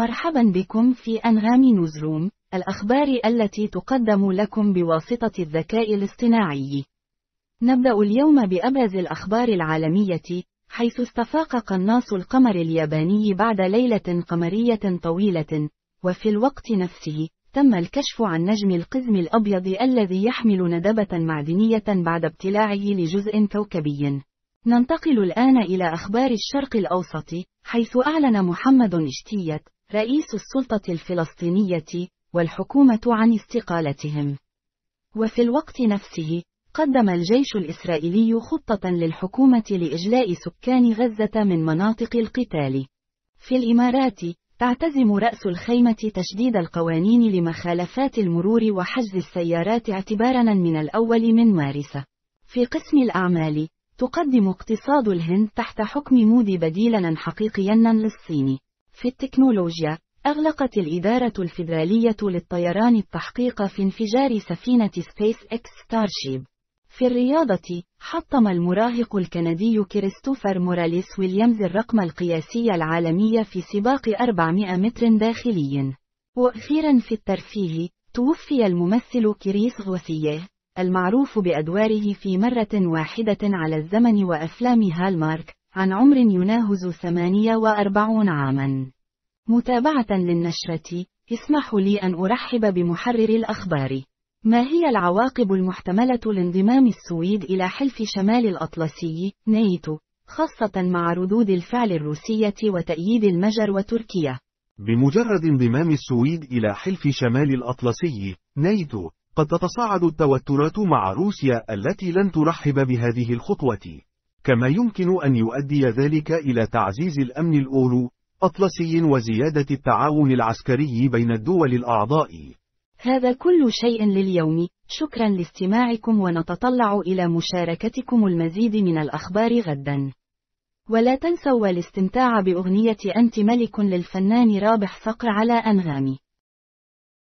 مرحبا بكم في أنغام نوزروم، الأخبار التي تقدم لكم بواسطة الذكاء الاصطناعي. نبدأ اليوم بأبرز الأخبار العالمية، حيث استفاق قناص القمر الياباني بعد ليلة قمرية طويلة، وفي الوقت نفسه، تم الكشف عن نجم القزم الأبيض الذي يحمل ندبة معدنية بعد ابتلاعه لجزء كوكبي. ننتقل الآن إلى أخبار الشرق الأوسط، حيث أعلن محمد إشتيت، رئيس السلطة الفلسطينية، والحكومة عن استقالتهم. وفي الوقت نفسه، قدم الجيش الإسرائيلي خطة للحكومة لإجلاء سكان غزة من مناطق القتال. في الإمارات، تعتزم رأس الخيمة تشديد القوانين لمخالفات المرور وحجز السيارات اعتباراً من الأول من مارس. في قسم الأعمال، تقدم اقتصاد الهند تحت حكم مودي بديلاً حقيقياً للصين. في التكنولوجيا، أغلقت الإدارة الفيدرالية للطيران التحقيق في انفجار سفينة سبيس إكس ستارشيب. في الرياضة، حطم المراهق الكندي كريستوفر موراليس ويليامز الرقم القياسي العالمي في سباق 400 متر داخلي. وأخيرا في الترفيه، توفي الممثل كريس غوسيه، المعروف بأدواره في مرة واحدة على الزمن وأفلام هالمارك، عن عمر يناهز 48 عاما. متابعة للنشرة، اسمحوا لي أن أرحب بمحرر الأخبار. ما هي العواقب المحتملة لانضمام السويد إلى حلف شمال الأطلسي، ناتو، خاصة مع ردود الفعل الروسية وتأييد المجر وتركيا؟ بمجرد انضمام السويد إلى حلف شمال الأطلسي، ناتو، قد تتصاعد التوترات مع روسيا التي لن ترحب بهذه الخطوة. كما يمكن أن يؤدي ذلك إلى تعزيز الأمن الأورو أطلسي وزيادة التعاون العسكري بين الدول الأعضاء. هذا كل شيء لليوم، شكرا لاستماعكم ونتطلع إلى مشاركتكم المزيد من الأخبار غدا. ولا تنسوا الاستمتاع بأغنية أنت ملك للفنان رابح صقر على أنغامي.